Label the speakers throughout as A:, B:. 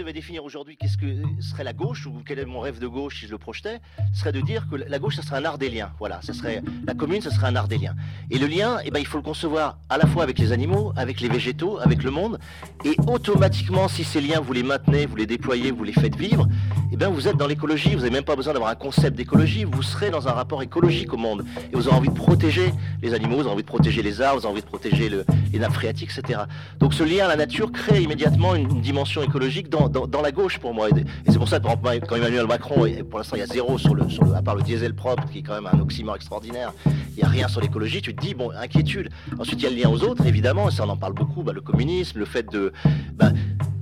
A: devais définir aujourd'hui qu'est-ce que serait la gauche, ou quel est mon rêve de gauche si je le projetais, serait de dire que la gauche, ça serait un art des liens. Voilà, ça serait, la commune, ça serait un art des liens. Et le lien, eh ben, il faut le concevoir à la fois avec les animaux, avec les végétaux, avec le monde. Et automatiquement, si ces liens, vous les maintenez, vous les déployez, vous les faites vivre, eh bien, vous êtes dans l'écologie. Vous n'avez même pas besoin d'avoir un concept d'écologie. Vous serez dans un rapport écologique au monde. Et vous aurez envie de protéger les animaux, vous aurez envie de protéger les arbres, vous aurez envie de protéger les nappes phréatiques, etc. Donc ce lien à la nature crée immédiatement une, dimension écologique dans, la gauche pour moi. Et c'est pour ça que, quand Emmanuel Macron, pour l'instant, il y a zéro sur le, sur le, à part le diesel propre, qui est quand même un oxymore extraordinaire, il n'y a rien sur l'écologie, tu te dis, bon, inquiétude. Ensuite, il y a le lien aux autres, évidemment, et ça, on en parle beaucoup, bah, le communisme, le fait de... Bah,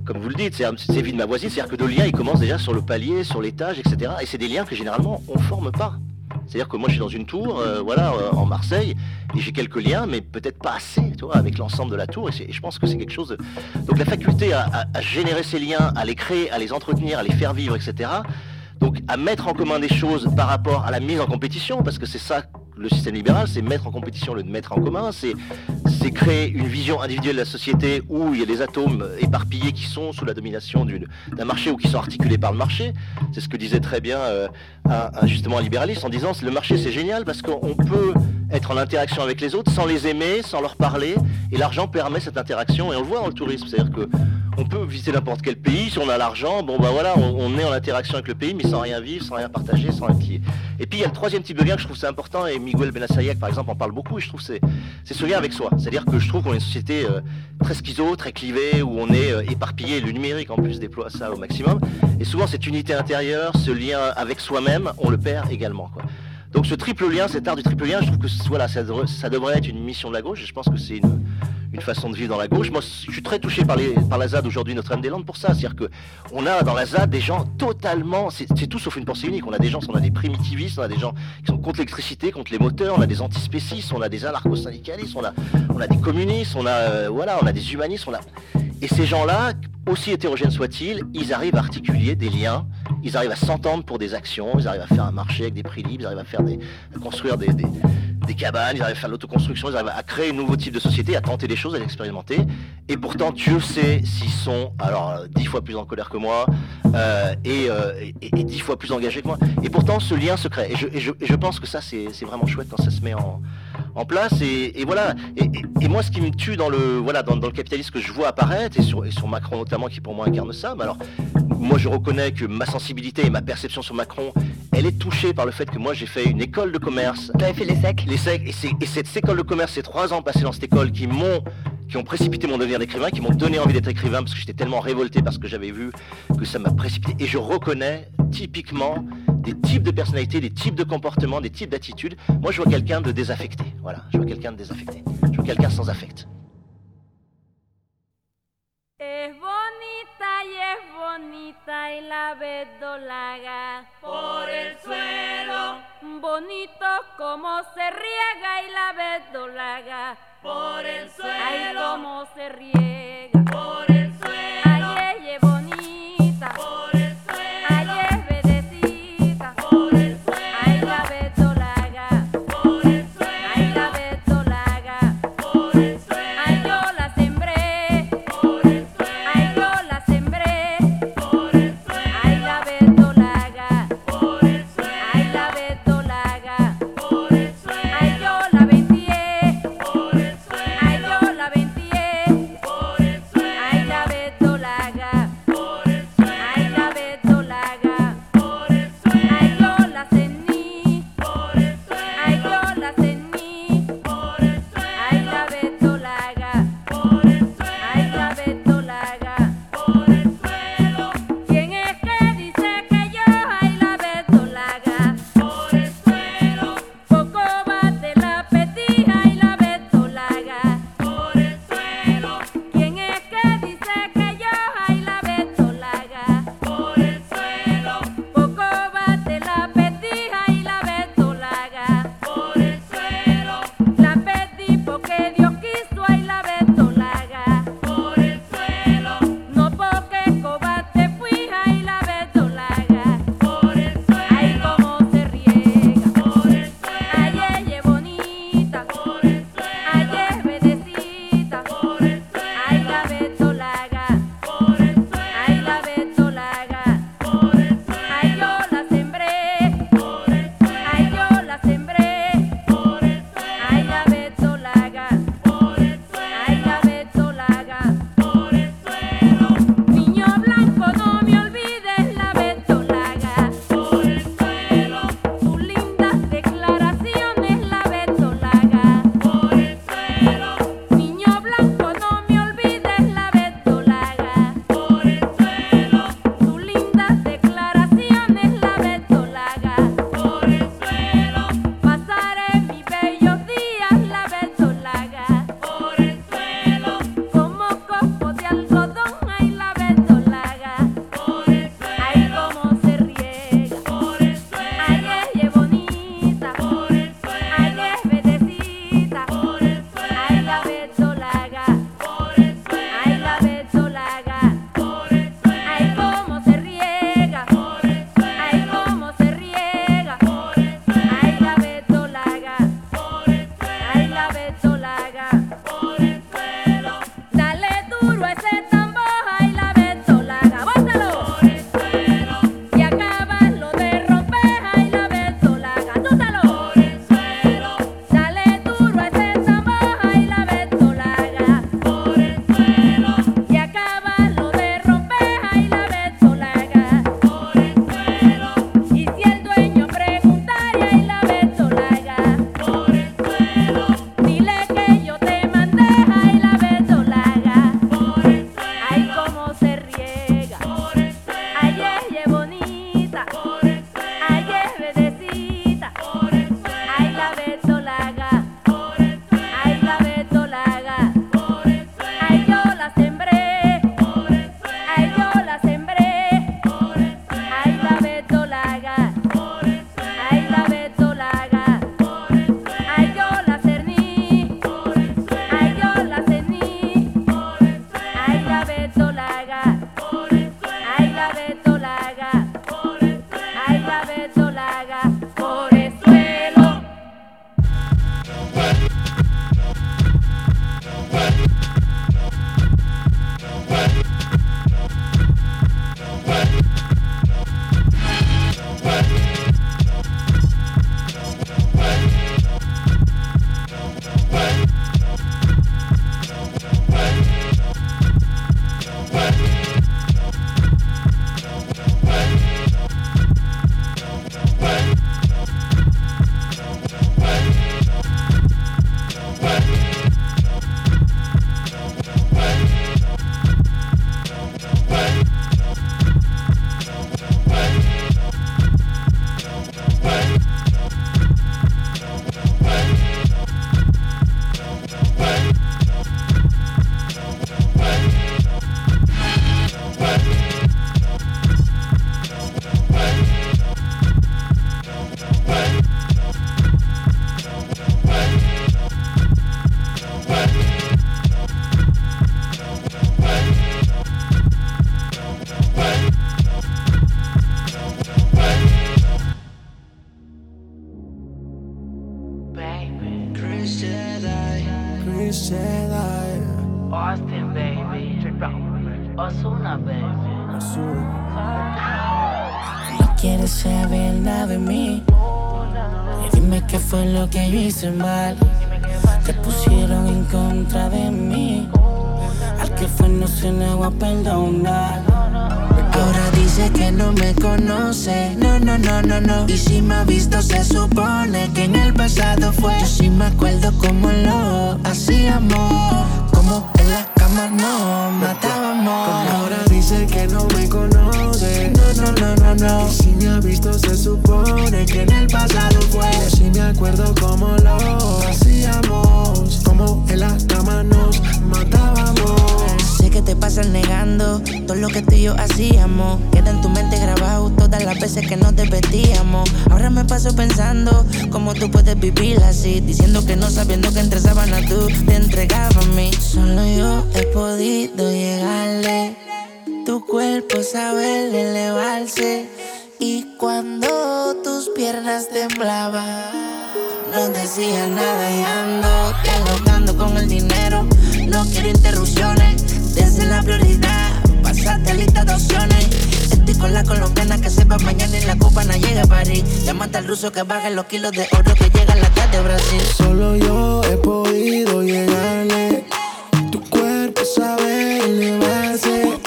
A: comme vous le dites, c'est vie de ma voisine, c'est-à-dire que le lien, il commence déjà sur le palier, sur l'étage, etc. Et c'est des liens que généralement, on forme pas. C'est-à-dire que moi, je suis dans une tour, euh, voilà, euh, en Marseille, et j'ai quelques liens, mais peut-être pas assez, tu vois, avec l'ensemble de la tour. Et, je pense que c'est quelque chose. De... Donc la faculté à, générer ces liens, à les créer, à les entretenir, à les faire vivre, etc. Donc à mettre en commun des choses par rapport à la mise en compétition, parce que c'est ça le système libéral, c'est mettre en compétition le mettre en commun, c'est créer une vision individuelle de la société où il y a des atomes éparpillés qui sont sous la domination d'un marché ou qui sont articulés par le marché. C'est ce que disait très bien euh, justement un libéraliste en disant le marché c'est génial parce qu'on peut être en interaction avec les autres sans les aimer, sans leur parler, et l'argent permet cette interaction, et on le voit dans le tourisme, c'est-à-dire que on peut visiter n'importe quel pays, si on a l'argent, bon bah voilà, on, est en interaction avec le pays, mais sans rien vivre, sans rien partager, sans lié. Et puis il y a le troisième type de lien que je trouve c'est important, et Miguel Benassayek par exemple en parle beaucoup, et je trouve c'est c'est ce lien avec soi. C'est-à-dire que je trouve qu'on est une société euh, très schizo, très clivée, où on est euh, éparpillé, le numérique en plus déploie ça au maximum, et souvent cette unité intérieure, ce lien avec soi-même, on le perd également. Donc ce triple lien, cet art du triple lien, je trouve que voilà, ça, devrait, être une mission de la gauche, et je pense que c'est une, façon de vivre dans la gauche. Moi, je suis très touché par, la ZAD aujourd'hui, Notre-Dame-des-Landes, pour ça. C'est-à-dire qu'on a dans la ZAD des gens totalement, c'est tout sauf une pensée unique. On a des gens, on a des primitivistes, on a des gens qui sont contre l'électricité, contre les moteurs, on a des antispécistes, on a des anarcho-syndicalistes, on a, on a des communistes, on a, euh, voilà, on a des humanistes, on a... Et ces gens-là, aussi hétérogènes soient-ils, ils arrivent à articuler des liens, ils arrivent à s'entendre pour des actions, ils arrivent à faire un marché avec des prix libres, ils arrivent à, faire des, construire des, cabanes, ils arrivent à faire l'autoconstruction, ils arrivent à créer un nouveau type de société, à tenter des choses, à l'expérimenter. Et pourtant, Dieu sait s'ils sont alors euh, dix fois plus en colère que moi euh, euh, et, dix fois plus engagés que moi. Et pourtant, ce lien se crée. Et je, pense que ça, c'est vraiment chouette quand ça se met en, place. Et, voilà. Et, moi, ce qui me tue dans le, voilà, dans, le capitalisme que je vois apparaître, et sur, et sur Macron notamment, qui pour moi incarne ça, mais alors moi je reconnais que ma sensibilité et ma perception sur Macron, elle est touchée par le fait que moi j'ai fait une école de commerce.
B: Tu avais fait les secs
A: Les secs, et, cette école de commerce, ces trois ans passés dans cette école qui m'ont qui ont précipité mon devenir d'écrivain, qui m'ont donné envie d'être écrivain parce que j'étais tellement révolté parce que j'avais vu que ça m'a précipité. Et je reconnais typiquement des types de personnalités, des types de comportements, des types d'attitudes. Moi, je vois quelqu'un de désaffecté. Voilà, je vois quelqu'un de désaffecté. Je vois quelqu'un sans affect.
C: Es bonita y es bonita y la verdolaga
D: por el suelo.
C: Bonito como se riega y la verdolaga
D: por el suelo.
C: Ay, cómo se riega
D: por el suelo.
E: Hice mal. Te pusieron en contra de mí. Al que fue no se negó a perdonar. Ahora dice que no me conoce. No, no, no, no, no. Y si me ha visto, se supone que en el pasado fue. Yo sí me acuerdo cómo lo hacíamos. Como en la cama no matábamos.
F: Dice que no me conoce.
E: No, no, no, no, no.
F: Y si me ha visto, se supone que en el pasado fue. Yo sí me acuerdo cómo lo hacíamos. Como en la cama nos matábamos.
E: Sé que te pasas negando todo lo que tú y yo hacíamos. Queda en tu mente grabado todas las veces que nos divertíamos. Ahora me paso pensando cómo tú puedes vivir así. Diciendo que no sabiendo que entre sábanas tú te entregabas a mí. Solo yo he podido llegarle. Tu cuerpo sabe elevarse. Y cuando tus piernas temblaban, no decía nada y ando dialogando con el dinero. No quiero interrupciones, desde la prioridad. Pasate lista de opciones. Estoy con la colombiana que sepa mañana y la copa no llega a París. Llámate al ruso que baje los kilos de oro que llega a la casa de Brasil.
F: Solo yo he podido llegarle. Tu cuerpo sabe elevarse.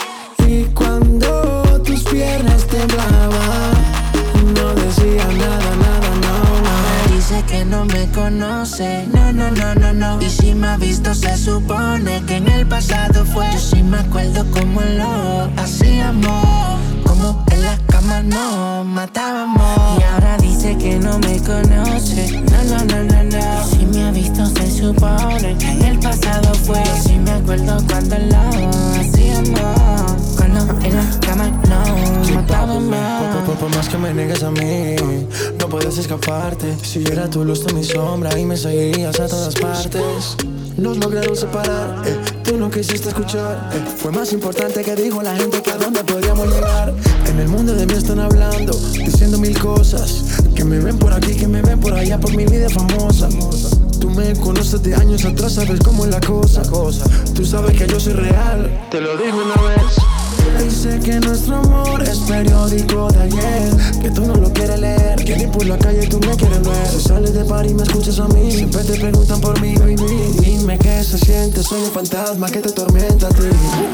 F: No
E: me conoce, no, no, no, no, no. Y si me ha visto, se supone que en el pasado fue. Yo sí me acuerdo cómo lo hacíamos, como en la cama nos matábamos. Y ahora dice que no me conoce, no, no, no, no, no. Y si me ha visto, se supone que en el pasado fue. Yo sí me acuerdo cuando lo hacíamos, cuando en la cama nos matábamos.
F: Por, más que me niegues a mí, Si yo era tu luz, tú mi sombra y me seguirías a todas partes. Nos lograron separar, eh, tú no quisiste escuchar. eh, fue más importante que dijo la gente que a dónde podríamos llegar. En el mundo de mí están hablando, diciendo mil cosas. Que me ven por aquí, que me ven por allá, por mi vida famosa. Tú me conoces de años atrás, sabes cómo es la cosa. Tú sabes que yo soy real, te lo digo una vez. Dice que nuestro amor es periódico de ayer Que tú no lo quieres leer Que ni por la calle tú me quieres ver Si sales de par y me escuchas a mí Siempre te preguntan por mí, baby Dime qué se siente, soy un fantasma que te tormenta a ti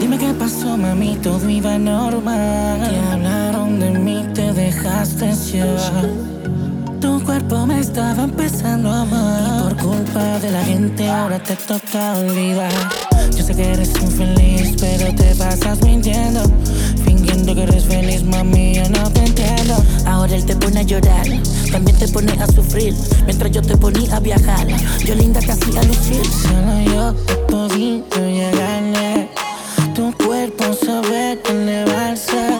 E: Dime qué pasó, mami, todo iba normal. Que hablaron de mí, te dejaste llevar. Tu cuerpo me estaba empezando a amar. Y por culpa de la gente, ahora te toca olvidar. Sé que eres infeliz, pero te pasas mintiendo. Fingiendo que eres feliz, mami, yo no te entiendo. Ahora él te pone a llorar, también te pone a sufrir. Mientras yo te ponía a viajar, yo linda te hacía lucir. Solo yo he podido llegarle. Tu cuerpo sabe elevarse.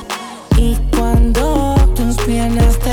E: Y cuando tus piernas temblaban,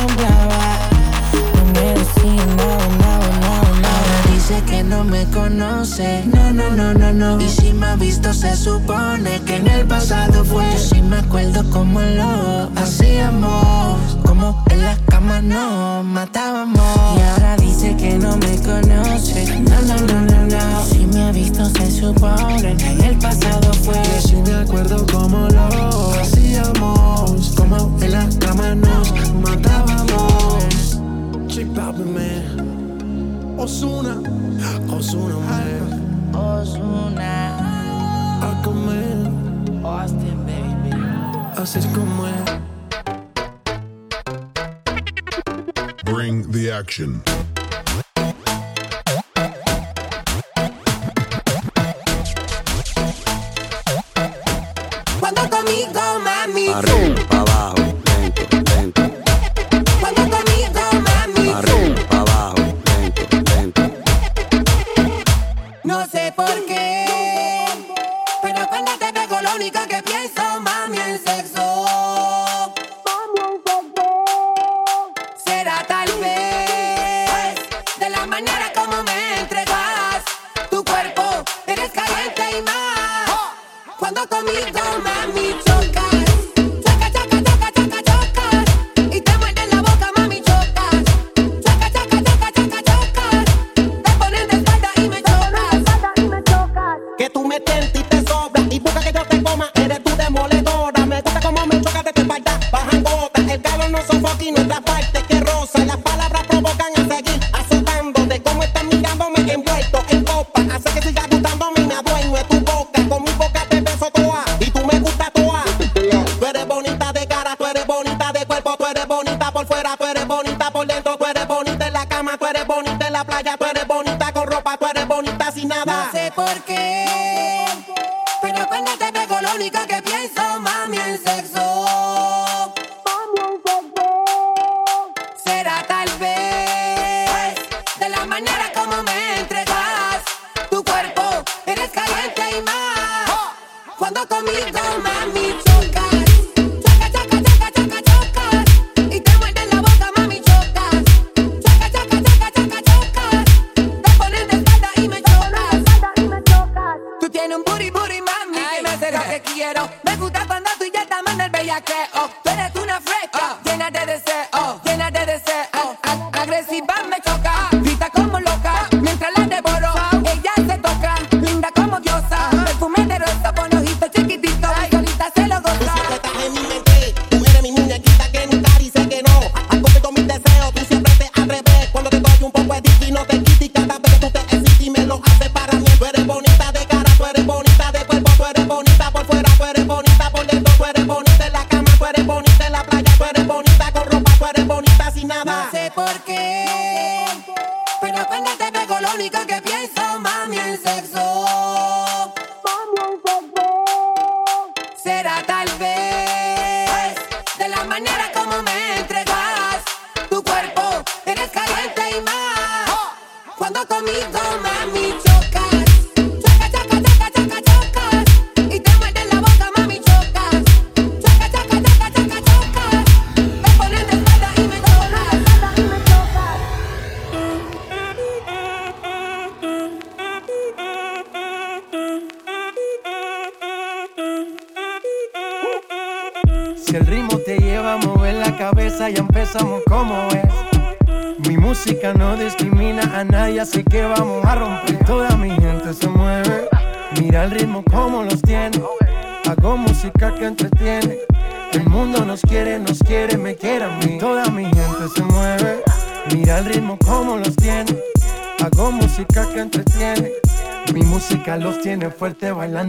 E: no me conoce. No, no, no, no, no. Y si me ha visto, se supone que en el pasado fue. Yo sí me acuerdo cómo lo hacíamos. Como en la cama nos matábamos. Y ahora dice que no me conoce. No, no, no, no, no. Si me ha visto, se supone que en el pasado fue.
F: Yo sí me acuerdo cómo lo hacíamos Como en la cama nos matábamos Chip man Ozuna Ozuna, man
E: Ozuna,
F: Aquaman
E: Austin, baby.
F: Así es como es
G: Bring the action.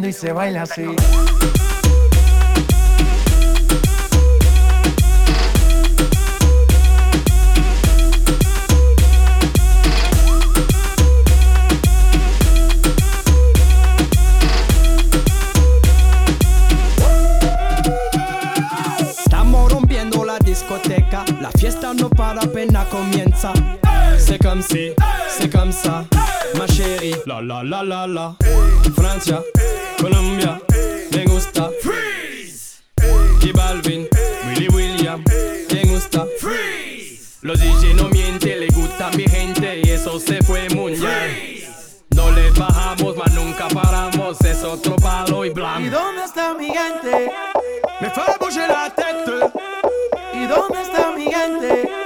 H: bailando y se baila así.
I: La fiesta no para, pena comienza. Hey, c'est comme si, c'est comme ça. La la la la la. Francia, Colombia, me gusta. Freeze. Y Balvin, Willy William, me gusta. Freeze. Los DJ no mienten, le gusta mi gente y eso se fue muy bien. No le bajamos, mas nunca paramos, es otro palo y blanco.
H: ¿Y dónde está mi gente?
I: Me fue a la tête.
H: ¿Y dónde está mi gente?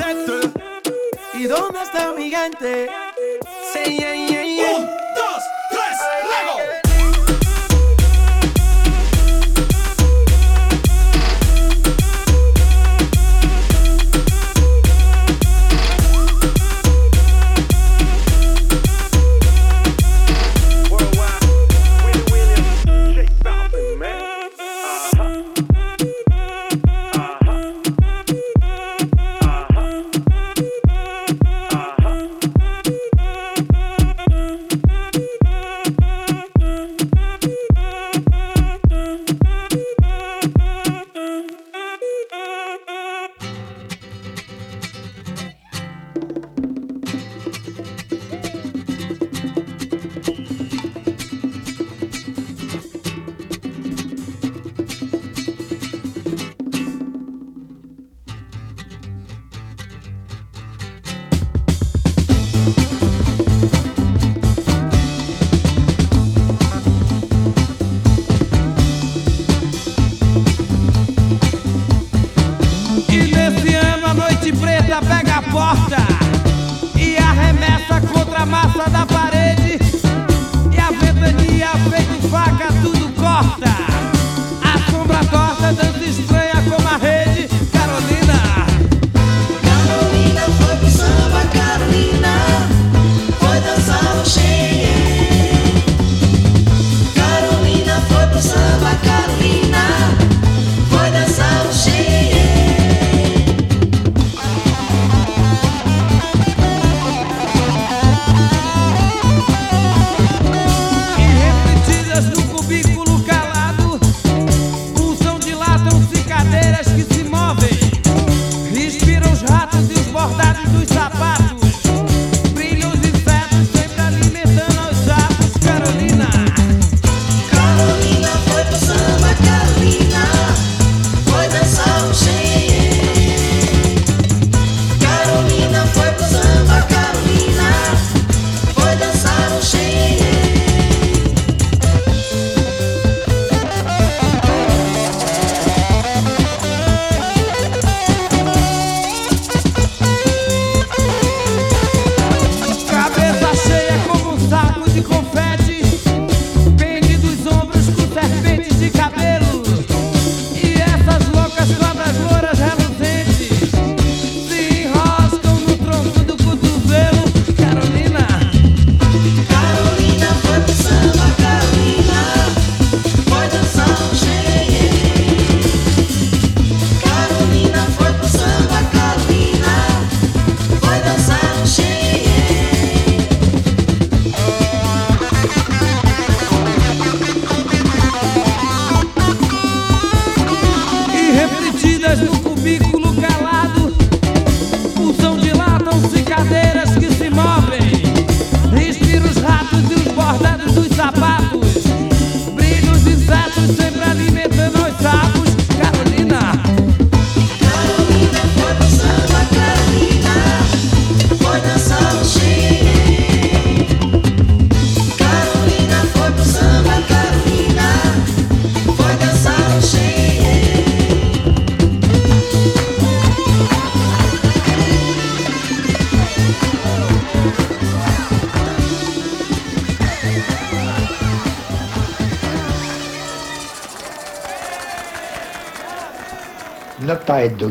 H: ¿Y dónde está mi gente?
J: Sí,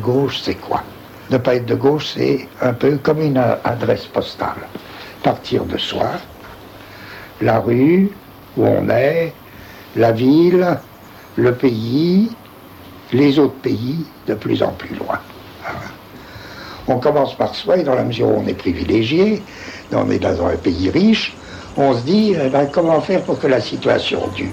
J: gauche, c'est quoi? Ne pas être de gauche, c'est un peu comme une adresse postale. Partir de soi, la rue où on est, la ville, le pays, les autres pays, de plus en plus loin. On commence par soi et dans la mesure où on est privilégié, on est dans un pays riche, on se dit eh ben, comment faire pour que la situation dure?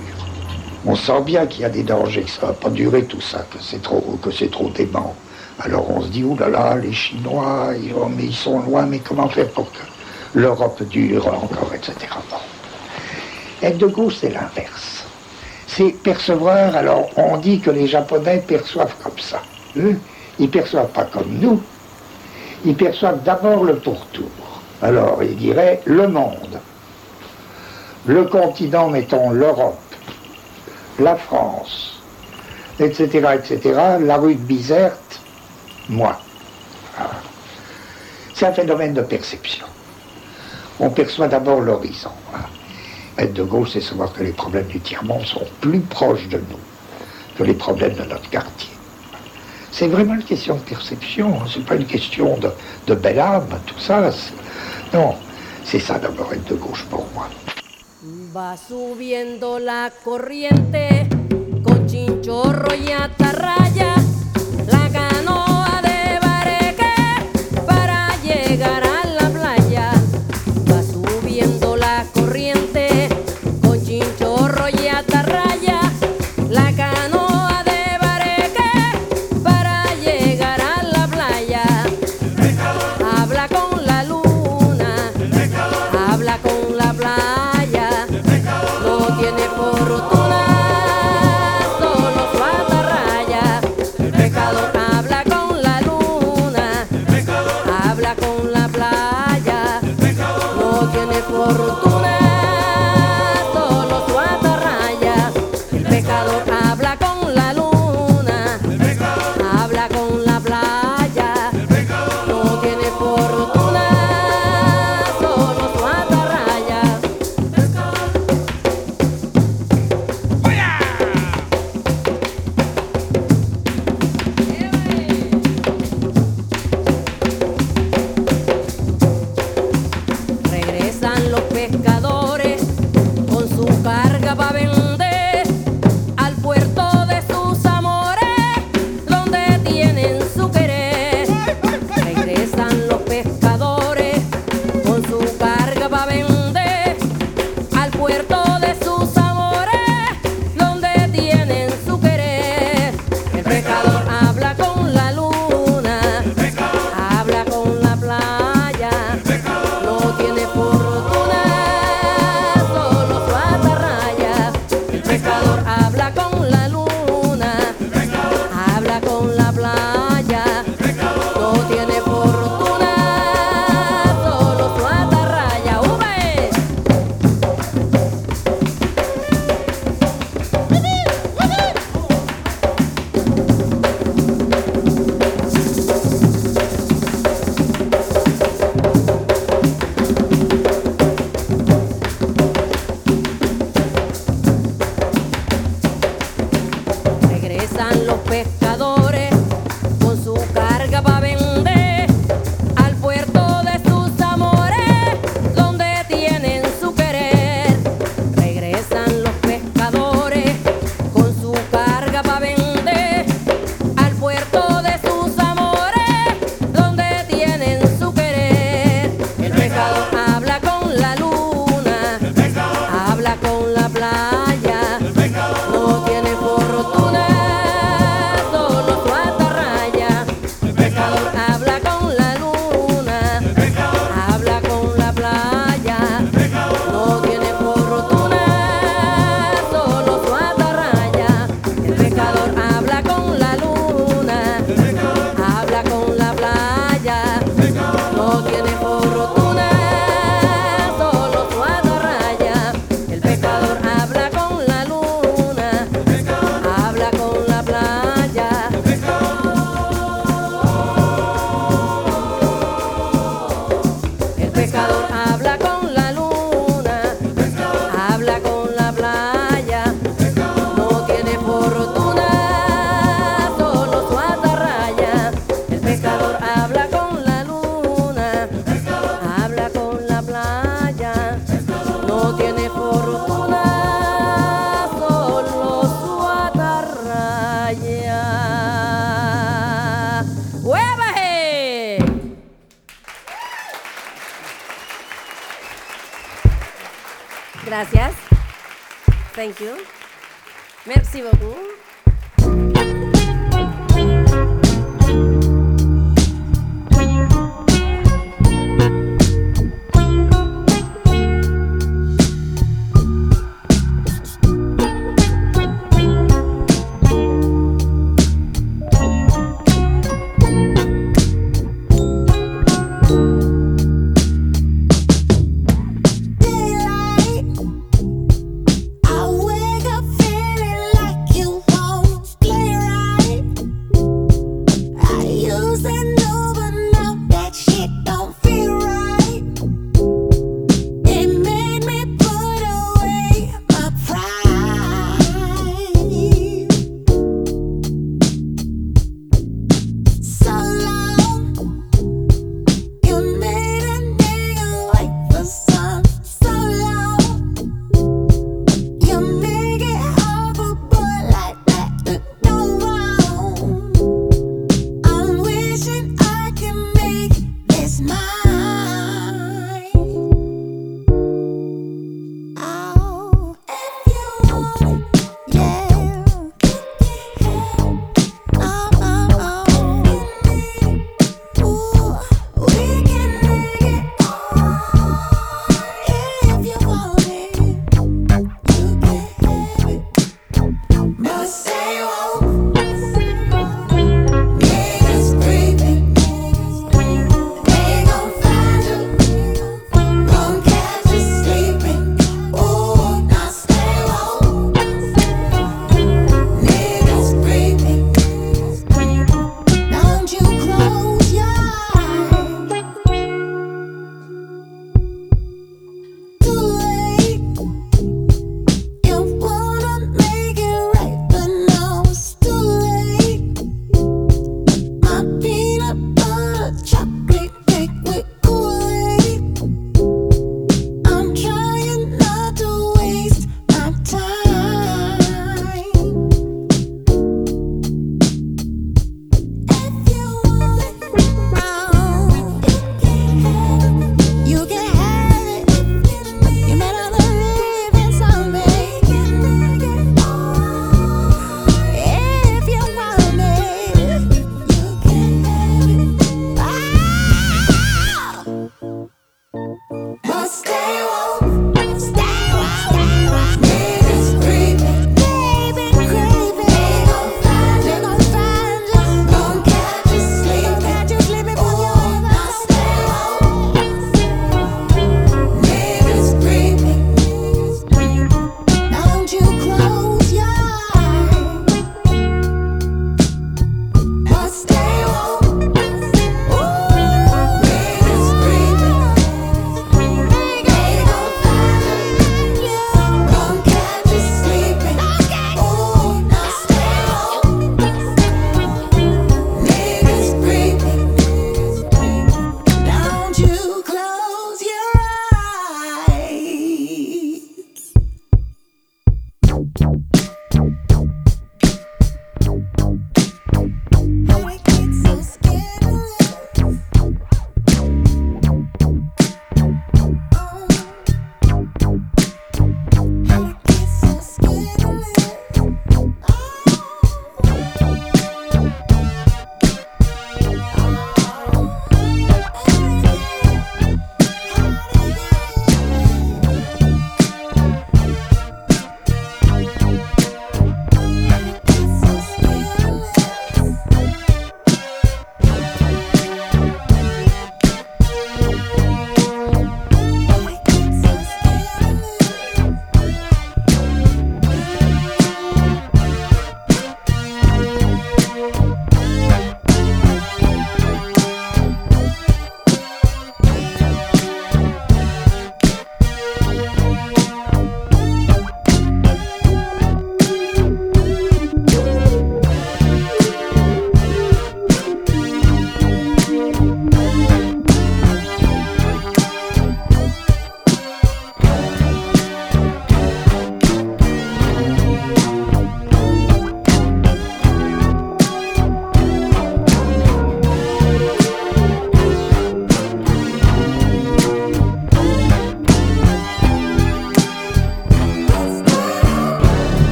J: On sent bien qu'il y a des dangers, que ça ne va pas durer tout ça, que c'est trop, que c'est trop dément. Alors on se dit, oulala, là, les Chinois, ils, oh, sont loin, mais comment faire pour que l'Europe dure encore, etc. Être de gauche, c'est l'inverse. C'est percevoir, alors on dit que les Japonais perçoivent comme ça. Eux, ils perçoivent pas comme nous, ils perçoivent d'abord le pourtour. Alors ils diraient le monde, le continent, mettons l'Europe, la France, etc., etc., la rue de Bizerte, moi. Voilà. C'est un phénomène de perception. On perçoit d'abord l'horizon. voilà. Être de gauche, c'est savoir que les problèmes du tiers-monde sont plus proches de nous que les problèmes de notre quartier. C'est vraiment une question de perception, hein. c'est pas une question de, de belle âme, tout ça. Non, c'est ça d'abord être de gauche pour moi.
D: Va subiendo la corriente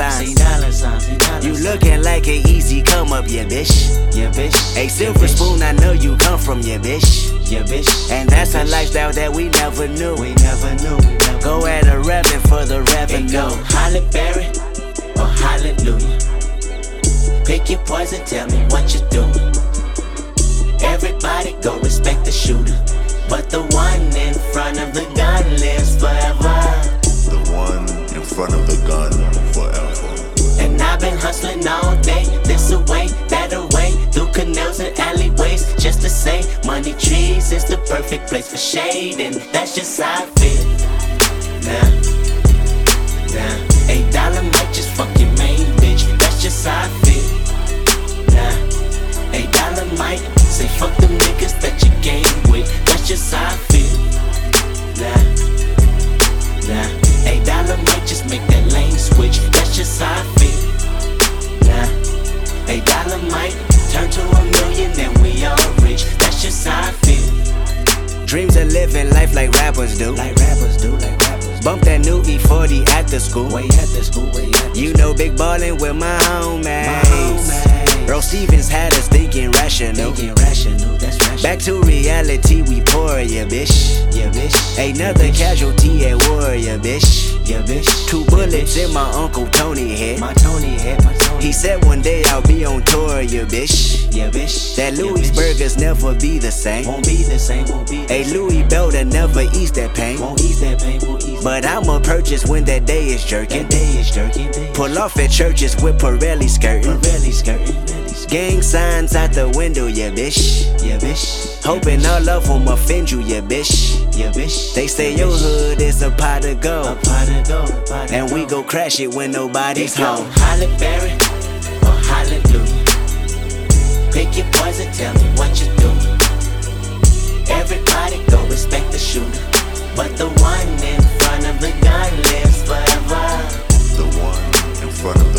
K: signs. See dollar signs. See dollar you looking like an easy come up, yeah, bitch. Yeah, bitch. A silver spoon, I know you come from, yeah, bitch. Yeah, bitch. And that's a lifestyle that we never knew. We never knew. We never go at a revenue for the revenue. It go Halle Berry or Hallelujah. Pick your poison, tell me what you doing. Everybody go respect the shooter. But the one in front of the gun lives forever.
G: The one in front of the gun forever.
K: I've been hustling all day, this away, that away, through canals and alleyways, just to say, money trees is the perfect place for shade, and that's just how I feel. Now, now, eight dollar might just fuck your main bitch, that's just how I feel. Nah, eight dollar might say fuck them niggas that you game with, that's just how I feel. Nah, nah, eight dollar might just make that lane switch, that's just how I feel. Eight dollar might turn to a million, then we all rich, that's just how I feel. Dreams of living life like rappers do. Like rappers do, like rappers. Bump that new E40 at the school. Way at the school, way at the You know, big ballin' with my homies. My homies. Earl Stevens had us thinking rational. Thinking rational, that's rational. Back to reality, we poor, yeah, bitch. Yeah, bitch. Another casualty at war, yeah, bitch. Yeah, bitch. Two bullets in my Uncle Tony head. My Tony head, my Tony. He said one day I'll be on tour, yeah, bitch. Yeah, bitch. That Louis burgers never be the same. Won't be the same, won't be. A Louis Belder never ease that pain. Won't ease that pain, won't ease But I'ma purchase when that day is jerking. That day is jerking. Pull off at churches with Pirelli skirting. Pirelli skirting. Gang signs out the window, yeah, bitch. Yeah, bitch. Hoping all of them offend you, yeah, bitch. Yeah, bitch. They say your hood is a pot of gold. A pot of gold. And we go crash it when nobody's home. Halle Berry or Hallelujah. Pick your poison, tell me what you do. Everybody go respect the shooter. But the one in front of the gun lives forever.
G: The one in front of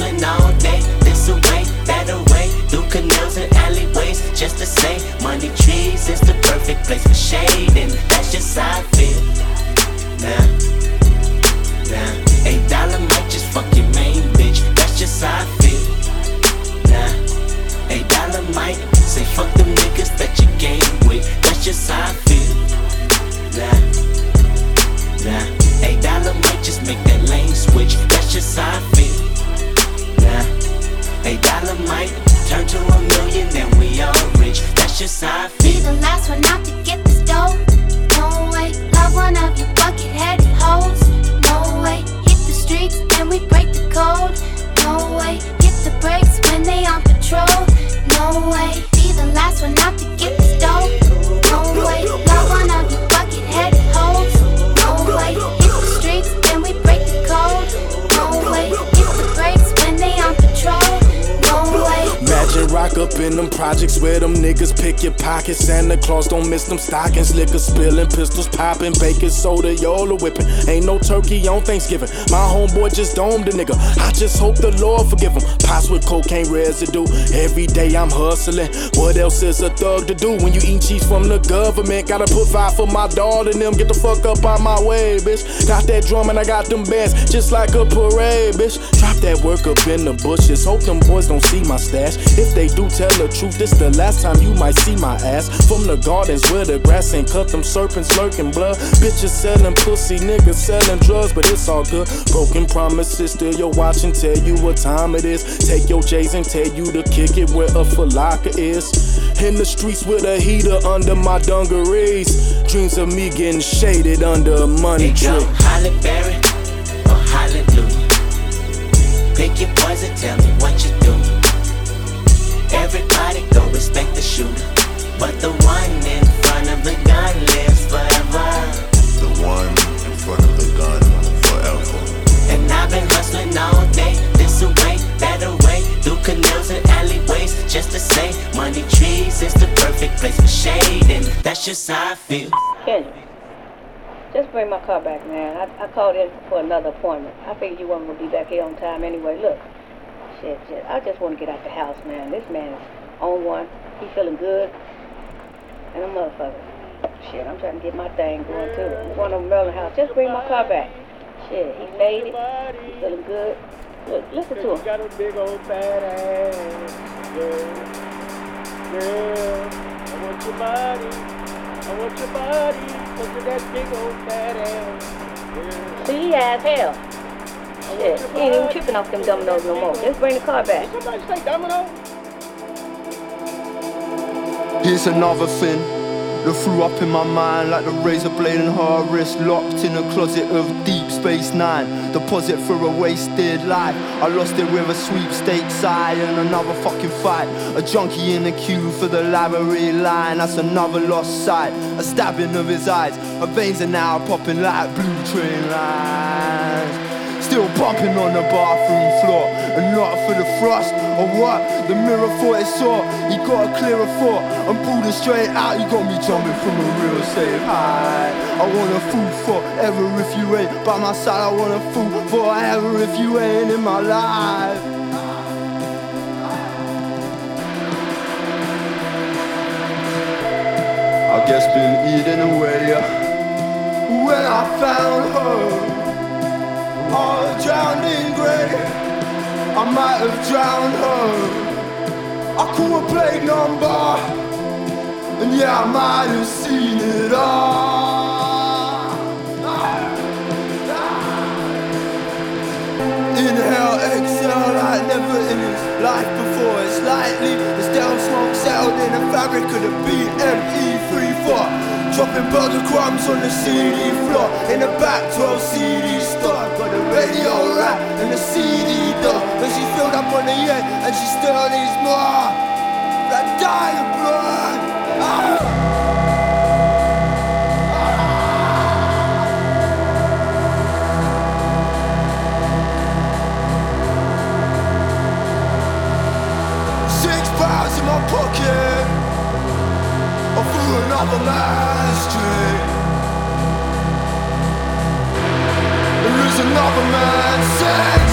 K: hustling all day, this away, that way, through canals and alleyways, just to say, money trees is the perfect place for shade, and that's just how I feel. Now, now, eight dollar might just fuck your main bitch, that's just how I feel. Nah, eight dollar might say fuck them niggas that you game with, that's just how I feel. Nah, nah, eight dollar might just make that lane switch, that's just how I feel. Eight dollar might turn to a million, then we all rich, that's just how I
L: Be
K: feel.
L: the last one out to get this dough. No way, love one of you bucket headed hoes. No way, hit the streets and we break the code. No way, hit the brakes when they on patrol.
M: Where them niggas pick your pockets. Santa Claus don't miss them stockings. Liquor spilling, pistols popping, baking soda, y'all whipping. Ain't no turkey on Thanksgiving. My homeboy just domed a nigga. I just hope the Lord forgive him. Pots with cocaine residue. Every day I'm hustling. What else is a thug to do when you eat cheese from the government? Gotta put five for my daughter and them. Get the fuck up out my way, bitch. Got that drum and I got them bands just like a parade, bitch. Drop that work up in the bushes. Hope them boys don't see my stash. If they do tell the truth, this the last time you might see my ass. From the gardens where the grass ain't cut, them serpents lurking blood. Bitches selling pussy, niggas selling drugs, but it's all good. Broken promises, still your watch and tell you what time it is. Take your J's and tell you to kick it where a falaka is. In the streets with a heater under my dungarees. Dreams of me getting shaded under a money tree.
K: Halle Berry or Hallelujah. Pick your poison, tell me what you doing. Everybody go respect the shooter. But the one in front of the gun lives forever.
G: The one in front of the gun forever.
K: And I've been hustling all day, this away, that away, through canals and alleyways, just to say, money trees is the perfect place for shade, and that's just how I feel.
N: Kendrick, just bring my car back, man. I, I called in for another appointment. I figured you weren't gonna be back here on time anyway. Look, shit, shit. I just want to get out the house, man. This man is on one. He feeling good, and a motherfucker. Shit, I'm trying to get my thing going too. I'm going to Merlin House. Just bring my car back. Shit, he faded. He feeling good. Look, listen to him.
O: got a big old fat ass, girl. Girl, I want your body. I want your body. Look at that big old fat ass. Girl.
N: See, he has hell. Shit, he ain't even tripping off them dominoes no more. Just bring the car back.
O: Somebody say domino?
P: Here's another thing that threw up in my mind like the razor blade in her wrist, locked in a closet of Deep Space Nine. Deposit for a wasted life. I lost it with a sweepstakes eye and another fucking fight. A junkie in the queue for the library line. That's another lost sight. A stabbing of his eyes. Her veins are now popping like blue train lines. Still bumping on the bathroom floor. And not for the frost or what? The mirror thought it saw. He got a clearer thought I'm pulling straight out. You got me jumping from a real safe high I want a fool forever if you ain't. By my side I want a fool forever if you ain't in my life. I guess been eating away When I found her all drowned in grey. I might have drowned her. I call a plate number, and yeah, I might have seen it all. Inhale, exhale, like never in his life before. It's lightly, the stale smoke settled in the fabric of the BME34. Dropping burger crumbs on the CD floor In the back 12 CD store radio rack and the CD door But she filled up on the end and she still needs more That dying blood. Six pounds in my pocket or through another man's dream. Another man's sex.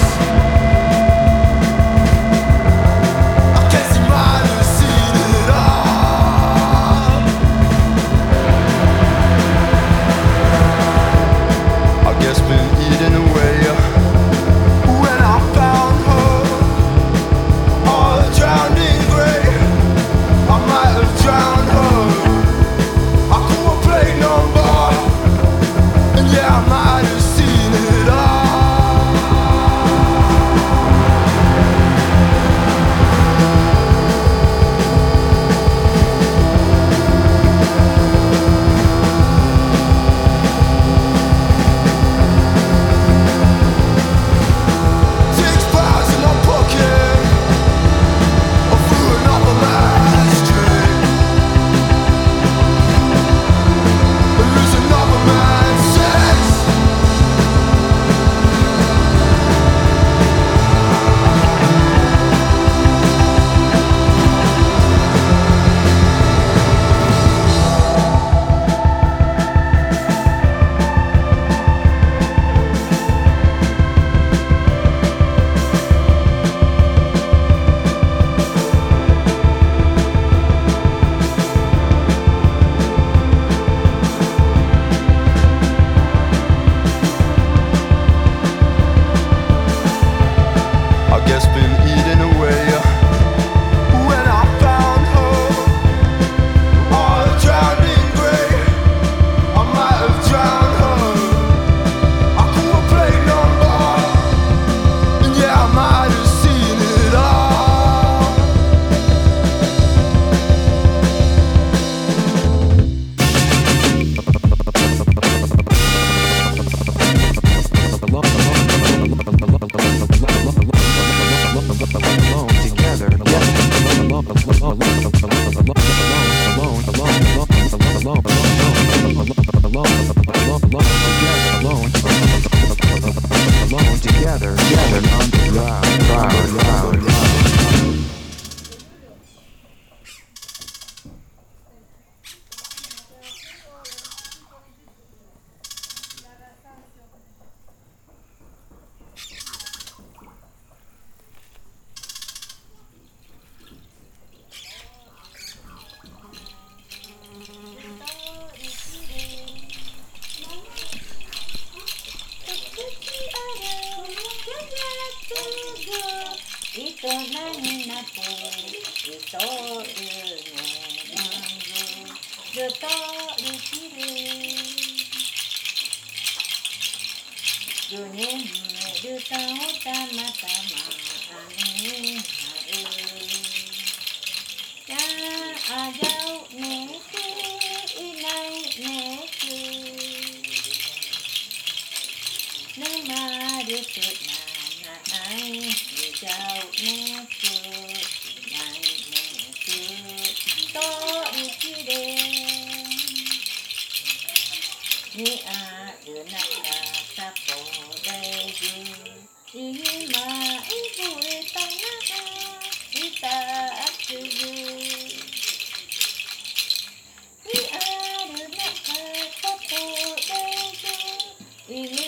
Q: alone together, together on the ground, ground, ground. Ingin